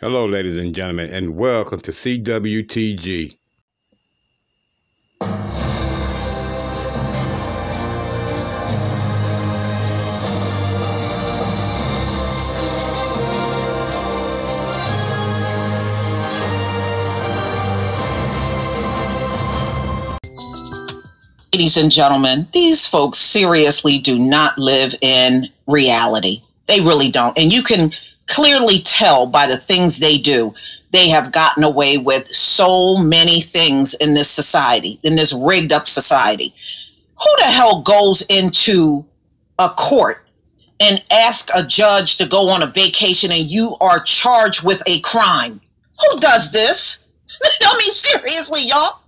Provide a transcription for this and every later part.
Hello, ladies and gentlemen, and welcome to CWTG. Ladies and gentlemen, these folks seriously do not live in reality. They really don't. And you can clearly tell by the things they do. They have gotten away with so many things in this society, in this rigged up society. Who the hell goes into a court and ask a judge to go on a vacation and you are charged with a crime? Who does this? I mean, seriously, y'all.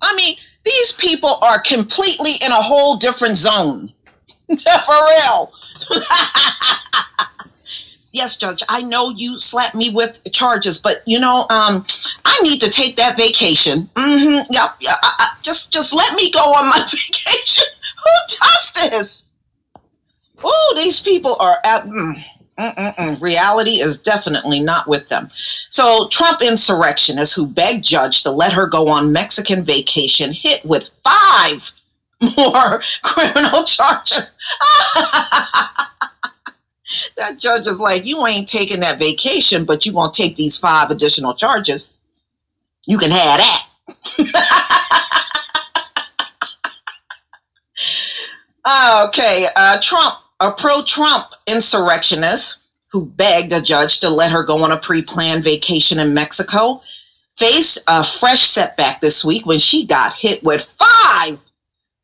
I mean, these people are completely in a whole different zone. For real. yes, Judge, I know you slapped me with charges, but you know, um, I need to take that vacation. Mm-hmm. Yeah. I, I, just, just let me go on my vacation. Who does this? Oh, these people are at. Mm. Reality is definitely not with them. So, Trump insurrectionists who begged judge to let her go on Mexican vacation hit with five more criminal charges. That judge is like, you ain't taking that vacation, but you gonna take these five additional charges. You can have that. okay, uh, Trump a pro Trump insurrectionist who begged a judge to let her go on a pre planned vacation in Mexico faced a fresh setback this week when she got hit with five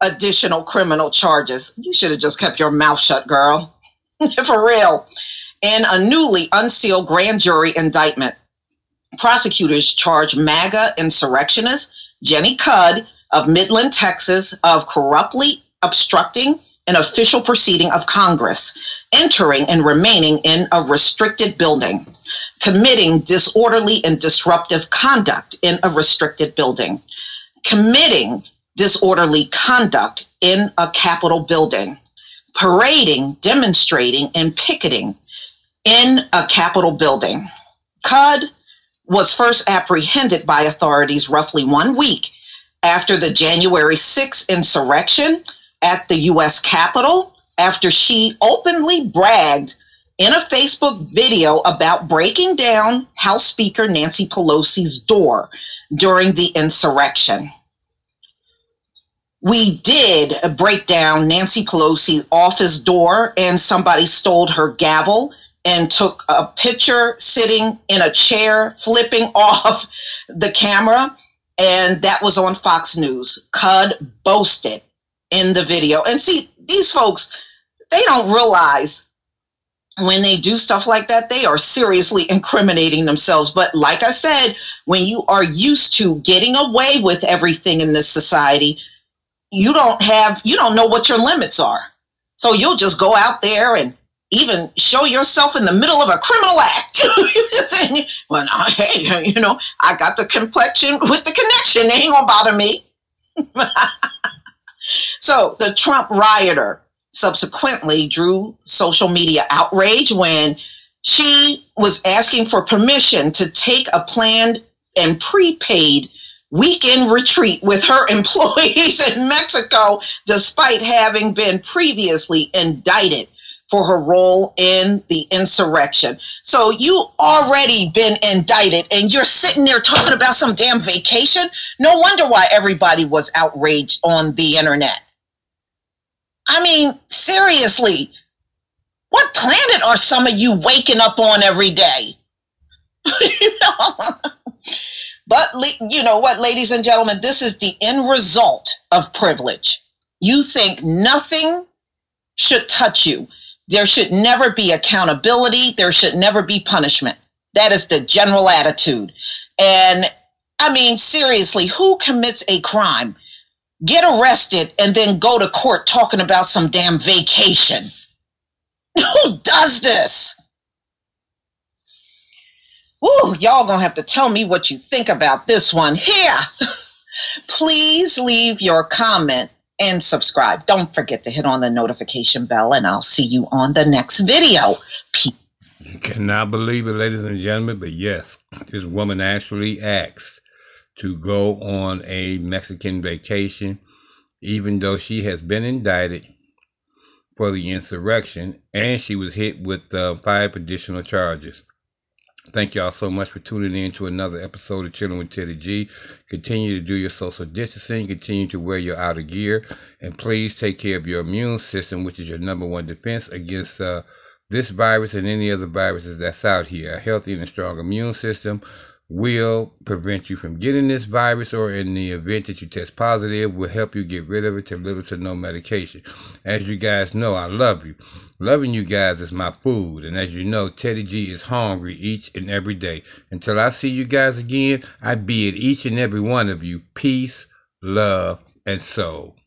additional criminal charges. You should have just kept your mouth shut, girl. For real. In a newly unsealed grand jury indictment, prosecutors charge MAGA insurrectionist Jenny Cudd of Midland, Texas, of corruptly obstructing an official proceeding of Congress, entering and remaining in a restricted building, committing disorderly and disruptive conduct in a restricted building, committing disorderly conduct in a Capitol building, parading, demonstrating, and picketing in a Capitol building. Cudd was first apprehended by authorities roughly one week after the January 6th insurrection at the US Capitol after she openly bragged in a Facebook video about breaking down House Speaker Nancy Pelosi's door during the insurrection. We did break down Nancy Pelosi's office door, and somebody stole her gavel and took a picture sitting in a chair, flipping off the camera. And that was on Fox News. Cudd boasted in the video. And see, these folks, they don't realize when they do stuff like that, they are seriously incriminating themselves. But like I said, when you are used to getting away with everything in this society, you don't have, you don't know what your limits are. So you'll just go out there and even show yourself in the middle of a criminal act. well, hey, you know, I got the complexion with the connection. They ain't gonna bother me. So the Trump rioter subsequently drew social media outrage when she was asking for permission to take a planned and prepaid weekend retreat with her employees in Mexico, despite having been previously indicted for her role in the insurrection. So you already been indicted and you're sitting there talking about some damn vacation. No wonder why everybody was outraged on the internet. I mean, seriously, what planet are some of you waking up on every day? you know? But you know what, ladies and gentlemen, this is the end result of privilege. You think nothing should touch you there should never be accountability. There should never be punishment. That is the general attitude. And I mean, seriously, who commits a crime, get arrested, and then go to court talking about some damn vacation? Who does this? Ooh, y'all gonna have to tell me what you think about this one here. Please leave your comment and subscribe. Don't forget to hit on the notification bell, and I'll see you on the next video. Peace. Cannot believe it, ladies and gentlemen, but yes, this woman actually asked to go on a Mexican vacation, even though she has been indicted for the insurrection and she was hit with uh, five additional charges. Thank y'all so much for tuning in to another episode of Chilling with Teddy G. Continue to do your social distancing, continue to wear your outer gear, and please take care of your immune system, which is your number one defense against uh, this virus and any other viruses that's out here. A healthy and a strong immune system will prevent you from getting this virus or in the event that you test positive will help you get rid of it to little to no medication. As you guys know i love you. Loving you guys is my food. And as you know teddy g is hungry each and every day. Until i see you guys again i bid each and every one of you peace love and soul